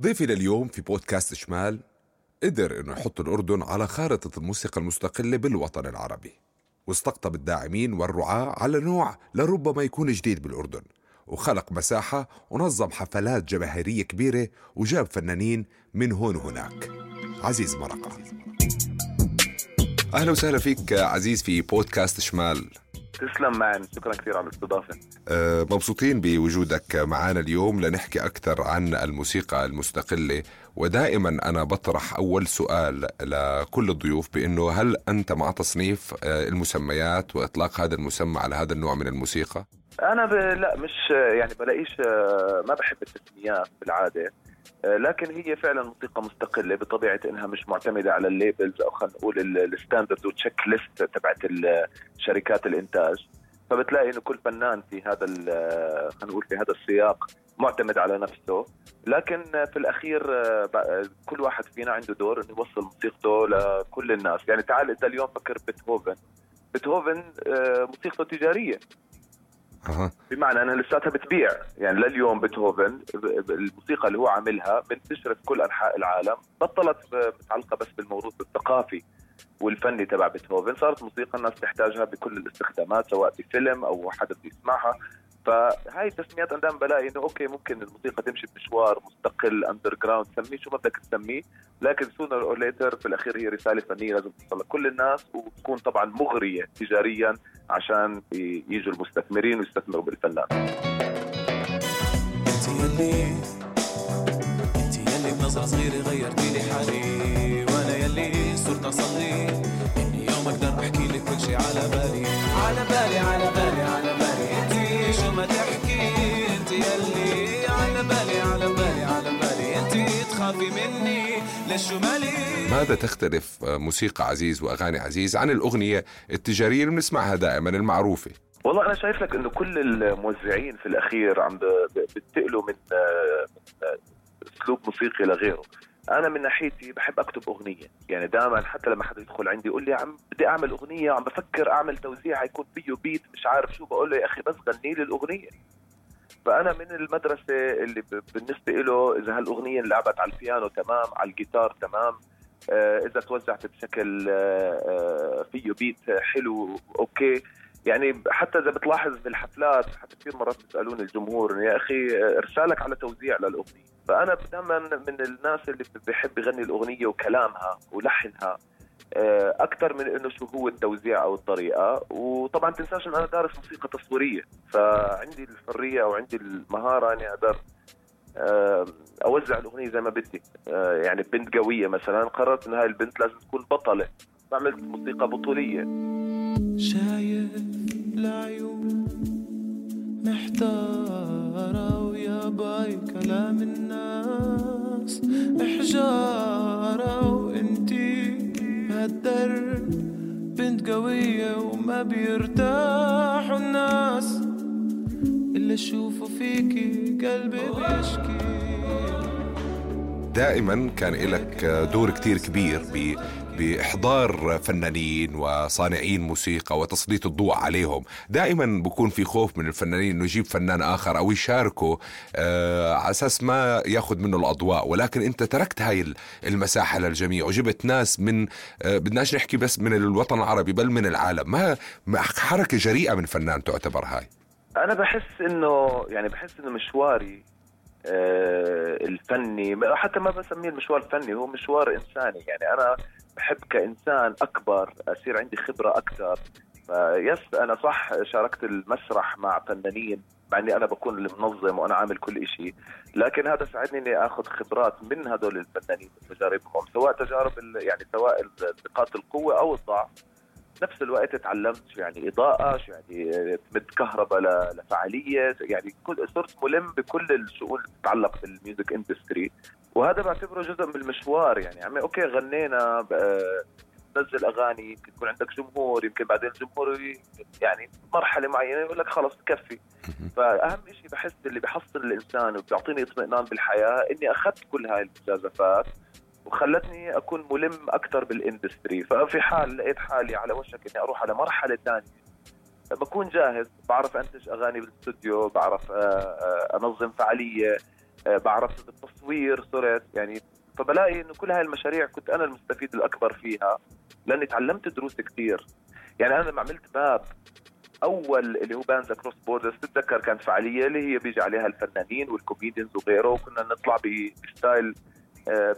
ضيفي لليوم في بودكاست شمال قدر إنه يحط الأردن على خارطة الموسيقى المستقلة بالوطن العربي واستقطب الداعمين والرعاة على نوع لربما يكون جديد بالأردن وخلق مساحة ونظم حفلات جماهيرية كبيرة وجاب فنانين من هون وهناك. عزيز مرقة. أهلا وسهلا فيك عزيز في بودكاست شمال. تسلم معن شكرا كثير على الاستضافة. أه، مبسوطين بوجودك معنا اليوم. لنحكي أكثر عن الموسيقى المستقلة. ودائما أنا بطرح أول سؤال لكل الضيوف بأنه هل أنت مع تصنيف أه، المسميات وإطلاق هذا المسمى على هذا النوع من الموسيقى؟ أنا ب... لا مش يعني بلاقيش آه، ما بحب التسميات بالعادة. آه، لكن هي فعلا موسيقى مستقلة بطبيعة إنها مش معتمدة على ال labels أو خلينا نقول ال standards وال checklist تبعت شركات الإنتاج. فبتلاقي إنه كل فنان في هذا خلينا نقول في هذا السياق معتمد على نفسه. لكن في الأخير آه، كل واحد فينا عنده دور إنه يوصل موسيقته لكل الناس. يعني تعال أنت اليوم فكر بيتهوفن. بيتهوفن موسيقته تجارية. أه. بمعنى انها لساتها بتبيع. يعني لليوم بيتهوفن الموسيقى اللي هو عاملها منتشره في كل أنحاء العالم بطلت متعلقه بس بالموروث الثقافي والفني تبع بيتهوفن. صارت موسيقى الناس تحتاجها بكل الاستخدامات سواء بفيلم أو حدا بده يسمعها فهاي التسميات أنا دائما بلاقي إنه okay ممكن الموسيقى تمشي بمشوار مستقل underground سميه شو ما بدك تسميه لكن sooner or later في الأخير هي رسالة فنية لازم توصل لكل الناس وتكون طبعا مغرية تجاريا عشان يجوا المستثمرين ويستثمروا بالفنان. أنت يلي أنت يلي بنظرة صغيرة غيرتي لي حالي وأنا يلي صرت أصلي إني يوم أقدر أحكي لك كل شي على بالي. على بالي على بالي على بالي تخافي مني للشمالي ماذا تختلف موسيقى عزيز وأغاني عزيز عن الأغنية التجارية اللي بنسمعها دائما المعروفة؟ والله أنا شايف لك إنه كل الموزعين في الأخير عم بتنقلوا من أسلوب موسيقي لغيره. أنا من ناحيتي بحب أكتب أغنية. يعني دائما حتى لما حدا يدخل عندي يقول لي عم بدي أعمل أغنية وعم بفكر أعمل توزيع يكون فيه beat مش عارف شو بقول له يا أخي بس غني لي الأغنية. فأنا من المدرسة اللي بالنسبة له إذا هالأغنية انلعبت على البيانو تمام على الجيتار تمام آه إذا توزعت بشكل آه, آه، فيه beat حلو okay. يعني حتى إذا بتلاحظ بالحفلات حتى كثير مرات بيسألوني الجمهور يا أخي ارسالك على توزيع للأغنية. فأنا دائما من الناس اللي بحب يغني الأغنية وكلامها ولحنها. أكثر من إنه شو هو التوزيع أو الطريقة. وطبعا تنساش انه أنا دارس موسيقى تصويرية فعندي الحرية أو عندي المهارة إني أقدر آه، أوزع الأغنية زي ما بدي. آه، يعني بنت قوية مثلا قررت إن هاي البنت لازم تكون بطلة. فعملت موسيقى بطولية. شايف العيون محتارة ويا باي كلام الناس. إحجارة وإنتي بهالدرب بنت قوية وما بيرتاحوا الناس. إلا شوفوا فيكي قلبي بيشكي. دائما كان لك دور كتير كبير بإحضار فنانين وصانعين موسيقى وتسليط الضوء عليهم. دائما بكون في خوف من الفنانين إنه يجيب فنان آخر أو يشاركه آه على أساس ما يأخذ منه الأضواء. ولكن أنت تركت هاي المساحة للجميع وجبت ناس من آه بدناش نحكي بس من الوطن العربي بل من العالم. ما حركة جريئة من فنان تعتبر هاي؟ أنا بحس إنه يعني بحس إنه مشواري آه، الفني حتى ما بسميه المشوار الفني هو مشوار إنساني. يعني أنا بحب كإنسان أكبر أصير عندي خبرة أكثر. يس أنا صح شاركت المسرح مع فنانين مع إني أنا بكون المنظم وأنا عامل كل شيء لكن هذا ساعدني إني آخذ خبرات من هدول الفنانين تجاربهم سواء تجارب يعني سواء نقاط القوة أو الضعف. نفس الوقت تعلمت شو يعني إضاءة شو يعني تمد كهرباء لفعالية يعني كل صرت ملم بكل الشؤون اللي تتعلق بال music industry. وهذا بعتبره جزء من المشوار يعني. عمي okay غنينا نزل أغاني يمكن يكون عندك جمهور يمكن بعدين الجمهور يعني مرحلة معينة يقول لك خلص كفي. فأهم شيء بحس اللي بحصل الإنسان وبيعطيني اطمئنان بالحياة إني أخذت كل هاي المجازفات وخلتني أكون ملم أكثر بال industry. ففي حال لقيت حالي على وشك إني أروح على مرحلة ثانية بكون جاهز بعرف أنتج أغاني بالاستوديو بعرف آه، آه، أنظم فعالية آه، بعرف التصوير صرت يعني. فبلاقي إنه كل هاي المشاريع كنت أنا المستفيد الأكبر فيها لأني تعلمت دروس كثير يعني أنا لما عملت باب أول اللي هو Bands Cross Borders تتذكر كانت فعالية اللي هي بيجي عليها الفنانين وال comedians وغيره وكنا نطلع ب style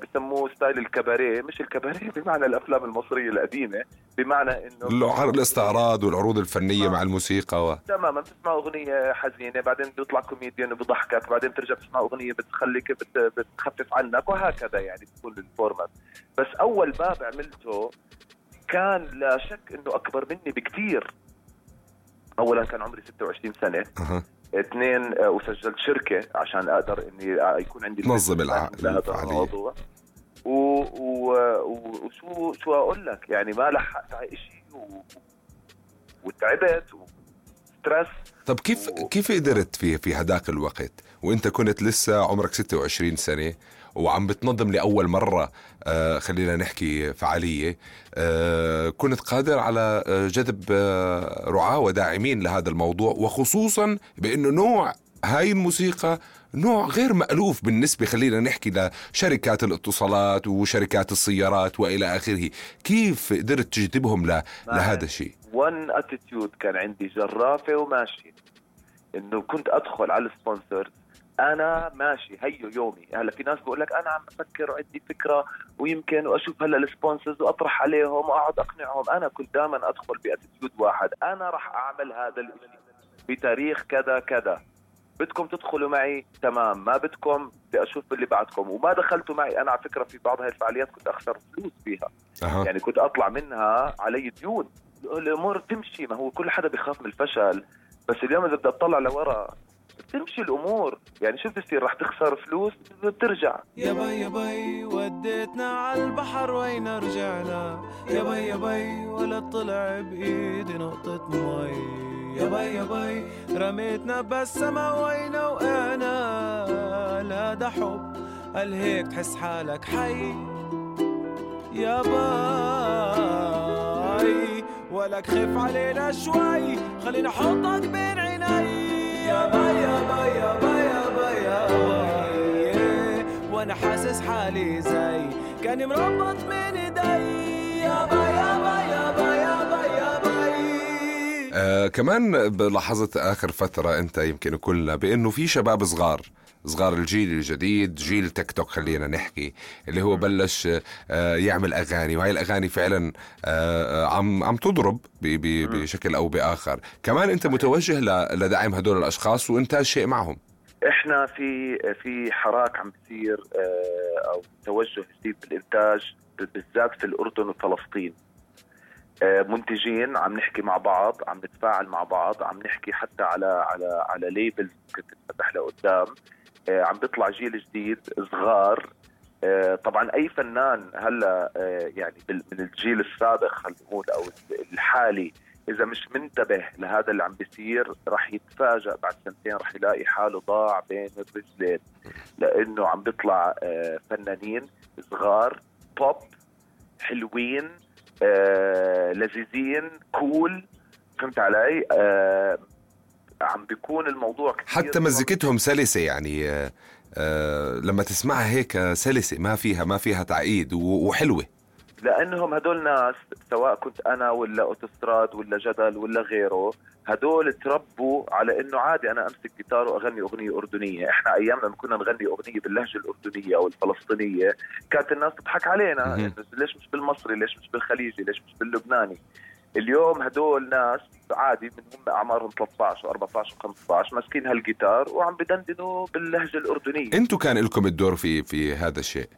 بسموه style الكباريه مش الكباريه بمعنى الأفلام المصرية القديمة بمعنى إنه الاستعراض والعروض الفنية آه. مع الموسيقى و... تماما بتسمع أغنية حزينة بعدين بيطلع كوميديان وبضحكك بعدين بترجع تسمع أغنية بتخليك بت... بتخفف عنك وهكذا يعني بتكون ال format بس أول باب عملته كان لا شك إنه أكبر مني بكثير اولا كان عمري 26 سنة. اثنين آه، وسجلت شركة عشان أقدر إني يكون عندي تنظم لهذا الموضوع. و... و... وشو شو أقول لك؟ يعني ما لحقت على شيء و... وتعبت وستريس طب كيف و... كيف قدرت في في هداك الوقت؟ وإنت كنت لسه عمرك 26 سنة وعم بتنظم لأول مرة آه خلينا نحكي فعالية. آه كنت قادر على آه جذب رعاة وداعمين لهذا الموضوع وخصوصا بأنه نوع هاي الموسيقى نوع غير مألوف بالنسبة خلينا نحكي لشركات الاتصالات وشركات السيارات وإلى آخره. كيف قدرت تجذبهم لهذا الشيء؟ one attitude كان عندي جرافة وماشي إنه كنت أدخل على ال sponsor أنا ماشي هيو يومي. هلأ في ناس بقول لك أنا عم بفكر وعندي فكرة ويمكن وأشوف هلأ ال sponsors وأطرح عليهم وأقعد أقنعهم. أنا كنت دائما أدخل ب attitude واحد. أنا راح أعمل هذا الشيء بتاريخ كذا كذا. بدكم تدخلوا معي؟ تمام. ما بدكم؟ بدي أشوف اللي بعدكم. وما دخلتوا معي. أنا على فكرة في بعض هاي الفعاليات كنت أخسر فلوس فيها. أه. يعني كنت أطلع منها علي ديون. الأمور تمشي. ما هو كل حدا بيخاف من الفشل. بس اليوم إذا بدي أطلع لورا تمشي الأمور. يعني شو بتصير رح تخسر فلوس بترجع يا بي يا بي وديتنا على البحر وين رجعنا؟ يا بي يا بي ولا طلع بإيدي نقطة مي. يا بي يا بي رميتنا بالسما وين وقعنا؟ هذا حب قال هيك تحس حالك حي؟ يا باي ولك خف علينا شوي. خلينا احطك بين عيني. وأنا حاسس حالي زي كاني مربط من ايدي. يا باي يا باي يا باي يا باي يا باي آه كمان لاحظت آخر فترة أنت يمكن كلنا بأنه في شباب صغار صغار الجيل الجديد جيل تيك توك خلينا نحكي اللي هو بلش آه، يعمل أغاني وهي الأغاني فعلا آه، عم عم تضرب بشكل أو بآخر. كمان أنت متوجه لدعم هدول الأشخاص وانتاج شيء معهم. إحنا في في حراك عم بصير آه، أو توجه جديد بالإنتاج بالذات في الأردن وفلسطين. منتجين عم نحكي مع بعض عم نتفاعل مع بعض عم نحكي حتى على على على ليبلز ممكن تتفتح لقدام. آه، عم بيطلع جيل جديد صغار. آه، طبعا أي فنان هلأ آه، يعني من الجيل السابق خلينا نقول أو الحالي إذا مش منتبه لهذا اللي عم بيصير رح يتفاجئ بعد سنتين رح يلاقي حاله ضاع بين الرجلين. لأنه عم بيطلع فنانين صغار بوب حلوين. لذيذين كول فهمت علي؟ عم بيكون الموضوع كثير حتى مزيكتهم سلسة يعني آه آه لما تسمعها هيك سلسة ما فيها ما فيها تعقيد وحلوة. لأنهم هدول ناس سواء كنت أنا ولا أوتوستراد ولا جدل ولا غيره هدول تربوا على إنه عادي أنا أمسك جيتار وأغني أغنية أردنية، إحنا أيام لما كنا نغني أغنية باللهجة الأردنية أو الفلسطينية كانت الناس تضحك علينا ليش مش بالمصري؟ ليش مش بالخليجي؟ ليش مش باللبناني؟ اليوم هدول ناس عادي من هم أعمارهم 13 و14 و15 ماسكين هالجيتار وعم بدندنوا باللهجة الأردنية أنتم كان لكم الدور في في هذا الشيء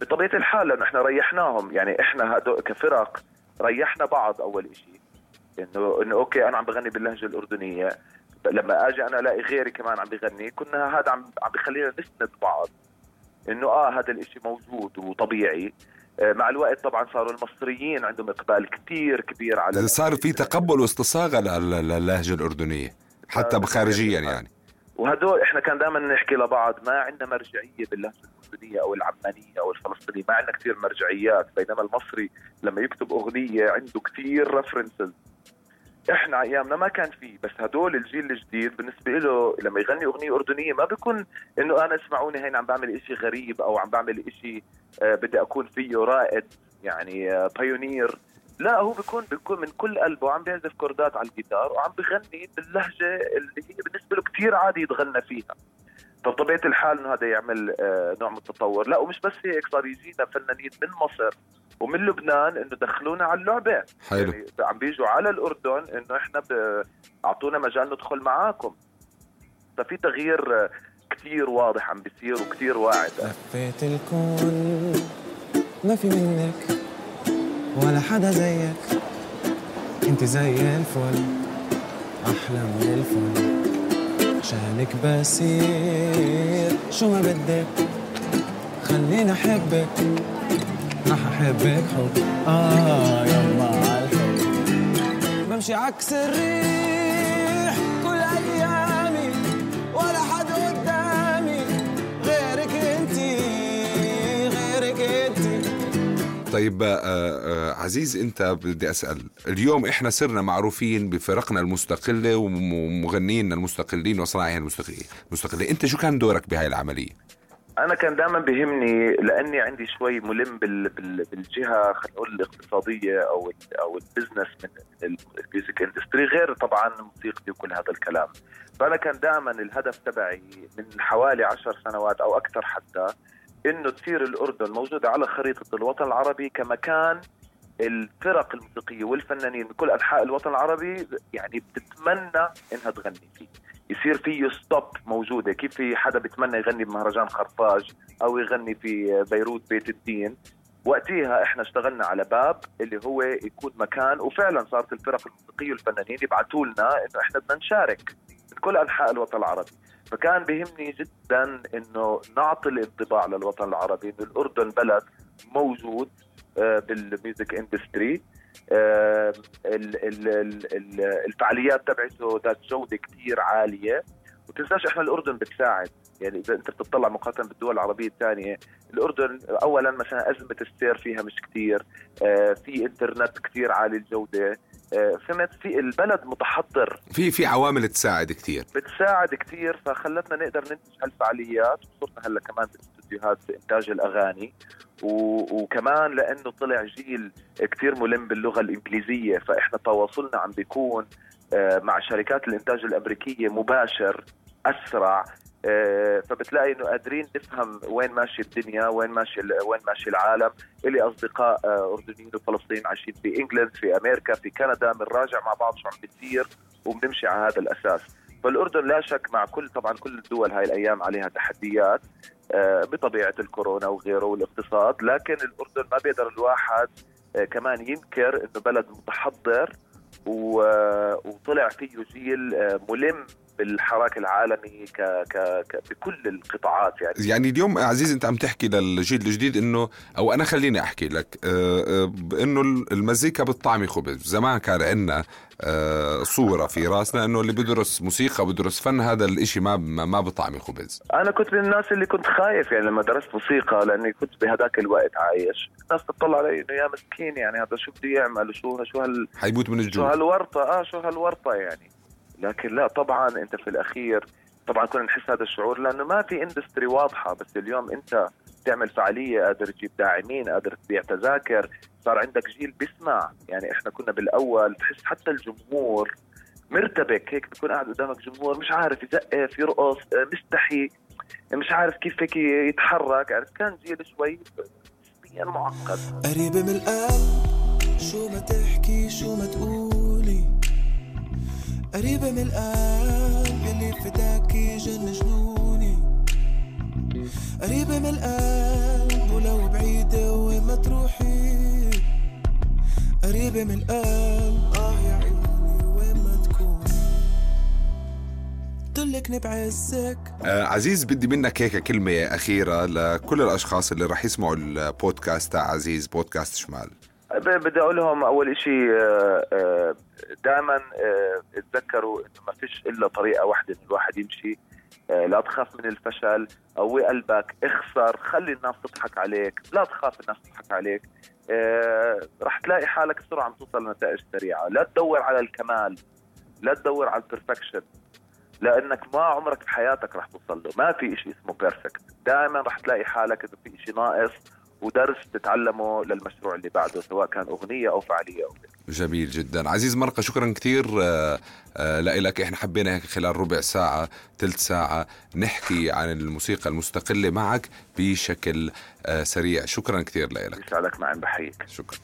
بطبيعة الحال لأنه إحنا ريحناهم. يعني إحنا كفرق ريحنا بعض أول شيء انه إنه okay أنا عم بغني باللهجة الأردنية. لما آجي أنا ألاقي غيري كمان عم بغني. كنا هذا عم عم بخلينا نسند بعض. إنه آه هذا الإشي موجود وطبيعي. آه، مع الوقت طبعا صاروا المصريين عندهم إقبال كثير كبير على صار في تقبل واستصاغه للهجه الأردنية حتى آه، خارجيا يعني. وهدول إحنا كان دائما نحكي لبعض ما عندنا مرجعية باللهجة الاردنيه أو العمانية أو الفلسطينية ما عندنا كثير مرجعيات بينما المصري لما يكتب أغنية عنده كثير ريفرنسز إحنا أيامنا ما كان في بس هدول الجيل الجديد بالنسبة له لما يغني أغنية أردنية ما بيكون إنه أنا اسمعوني هين عم بعمل إشي غريب أو عم بعمل إشي آه بدي أكون فيه رائد يعني آه pioneer لا هو بيكون بيكون من كل قلبه عم بيعزف chord ات على الجيتار وعم بغني باللهجة اللي هي بالنسبة له كثير عادي يتغنى فيها. فبطبيعه الحال إنه هذا يعمل آه نوع من التطور. لا ومش بس هيك صار يجينا فنانين من مصر ومن لبنان إنه دخلونا على اللعبة. حلو. يعني عم بيجوا على الأردن إنه إحنا أعطونا مجال ندخل معاكم. ففي تغيير آه، كثير واضح عم بيصير وكثير واعد. لفيت الكون ما في منك ولا حدا زيك. أنت زي الفل أحلى من الفل. عشانك بسير شو ما بدك خليني أحبك. رح أحبك حب. آه يما عالحب بمشي عكس الريح طيب آه، آه، عزيز انت بدي أسأل. اليوم إحنا صرنا معروفين بفرقنا المستقلة ومغنينا المستقلين وصناعينا المستقلين المستقلين. انت شو كان دورك بهاي العملية؟ أنا كان دائما بيهمني لأني عندي شوي ملم بال بال بالجهة خلينا نقول الاقتصادية أو ال أو البزنس من ال music industry غير طبعا موسيقتي وكل هذا الكلام. فأنا كان دائما الهدف تبعي من حوالي عشر سنوات أو أكثر حتى إنه تصير الأردن موجودة على خريطة الوطن العربي كمكان الفرق الموسيقية والفنانين من كل أنحاء الوطن العربي يعني بتتمنى إنها تغني فيه. يصير فيه stop موجودة. كيف في حدا بيتمنى يغني بمهرجان قرطاج أو يغني في بيروت بيت الدين؟ وقتها إحنا اشتغلنا على باب اللي هو يكون مكان وفعلا صارت الفرق الموسيقية والفنانين يبعثوا لنا إنه إحنا بدنا نشارك من كل أنحاء الوطن العربي. فكان بيهمني جدا إنه نعطي الانطباع للوطن العربي إنه الأردن بلد موجود آه، بالميوزك إندستري. آه، ال- ال- ال- ال- الفعاليات تبعته ذات جودة كثير عالية. وتنساش إحنا الأردن بتساعد. يعني إذا أنت بتطلع مقارنة بالدول العربية الثانية الأردن اولا مثلا أزمة السير فيها مش كثير آه، في إنترنت كثير عالي الجودة. فهمت في البلد متحضر. في في عوامل تساعد كثير. بتساعد كثير فخلتنا نقدر ننتج هالفعاليات. وصرنا هلأ كمان باستديوهات إنتاج الأغاني. و... وكمان لأنه طلع جيل كثير ملم باللغة الإنجليزية فإحنا تواصلنا عم بيكون آه، مع شركات الإنتاج الأمريكية مباشر أسرع. آه، فبتلاقي إنه قادرين نفهم وين ماشي الدنيا وين ماشي وين ماشي العالم. إلي أصدقاء آه، أردنيين وفلسطينيين عايشين في إنجلند في أمريكا في كندا بنراجع مع بعض شو عم بيصير وبنمشي على هذا الأساس. فالأردن لا شك مع كل طبعا كل الدول هاي الأيام عليها تحديات آه، بطبيعة الكورونا وغيره والاقتصاد. لكن الأردن ما بيقدر الواحد آه، كمان ينكر إنه بلد متحضر آه، وطلع فيه جيل آه، ملم بالحراك العالمي ك ك ك بكل القطاعات يعني. يعني اليوم عزيز انت عم تحكي للجيل الجديد انه أو أنا خليني احكي لك آه، آه، انه المزيكا بالطعم خبز زمان كان عندنا آه، صورة في راسنا انه اللي بدرس موسيقى بدرس فن هذا الإشي ما ما بطعم خبز أنا كنت من الناس اللي كنت خايف يعني لما درست موسيقى لأني كنت بهذاك الوقت عايش. الناس تطلع علي إنه يا مسكين يعني هذا شو بده يعمل؟ شو شو هال حيموت من شو الجوع. هالورطة؟ آه شو هالورطة يعني. لكن لا طبعا أنت في الأخير طبعا كنا نحس هذا الشعور لأنه ما في اندستري واضحة بس اليوم أنت تعمل فعالية قادر تجيب داعمين قادر تبيع تذاكر صار عندك جيل بيسمع. يعني إحنا كنا بالأول تحس حتى الجمهور مرتبك هيك بيكون قاعد قدامك جمهور مش عارف يزقف يرقص آه، مستحي مش عارف كيف هيك يتحرك. عرفت كان جيل شوي نسبيا معقد. قريبة من القلب شو ما تحكي شو ما تقولي قريبة من القلب يلي فداكي جن جنوني. قريبة من القلب ولو بعيدة وين ما تروحي. قريبة من القلب آه يا عيوني وين ما تكوني. قلتلك بعزك آه عزيز بدي منك هيك كلمة أخيرة لكل الأشخاص اللي رح يسمعوا البودكاست تاع عزيز بودكاست شمال. بدي أقول لهم أول شيء دائما تذكروا إنه ما فيش إلا طريقة واحدة إن الواحد يمشي. آه، لا تخاف من الفشل قوي قلبك اخسر خلي الناس تضحك عليك. لا تخاف الناس تضحك عليك. آه، رح تلاقي حالك بسرعة عم توصل لنتائج سريعة. لا تدور على الكمال لا تدور على ال perfection لأنك ما عمرك بحياتك رح توصل له. ما في شيء اسمه perfect دائما رح تلاقي حالك إذا في شيء ناقص ودرس تتعلمه للمشروع اللي بعده سواء كان أغنية أو فعالية أو غيره جميل جدا. عزيز مرقة شكرا كثير. آه، آه، لك إحنا حبينا هيك خلال ربع ساعة ثلث ساعة نحكي عن الموسيقى المستقلة معك بشكل آه، سريع. شكرا كثير لك. يسعدك معي بحييك. شكرا.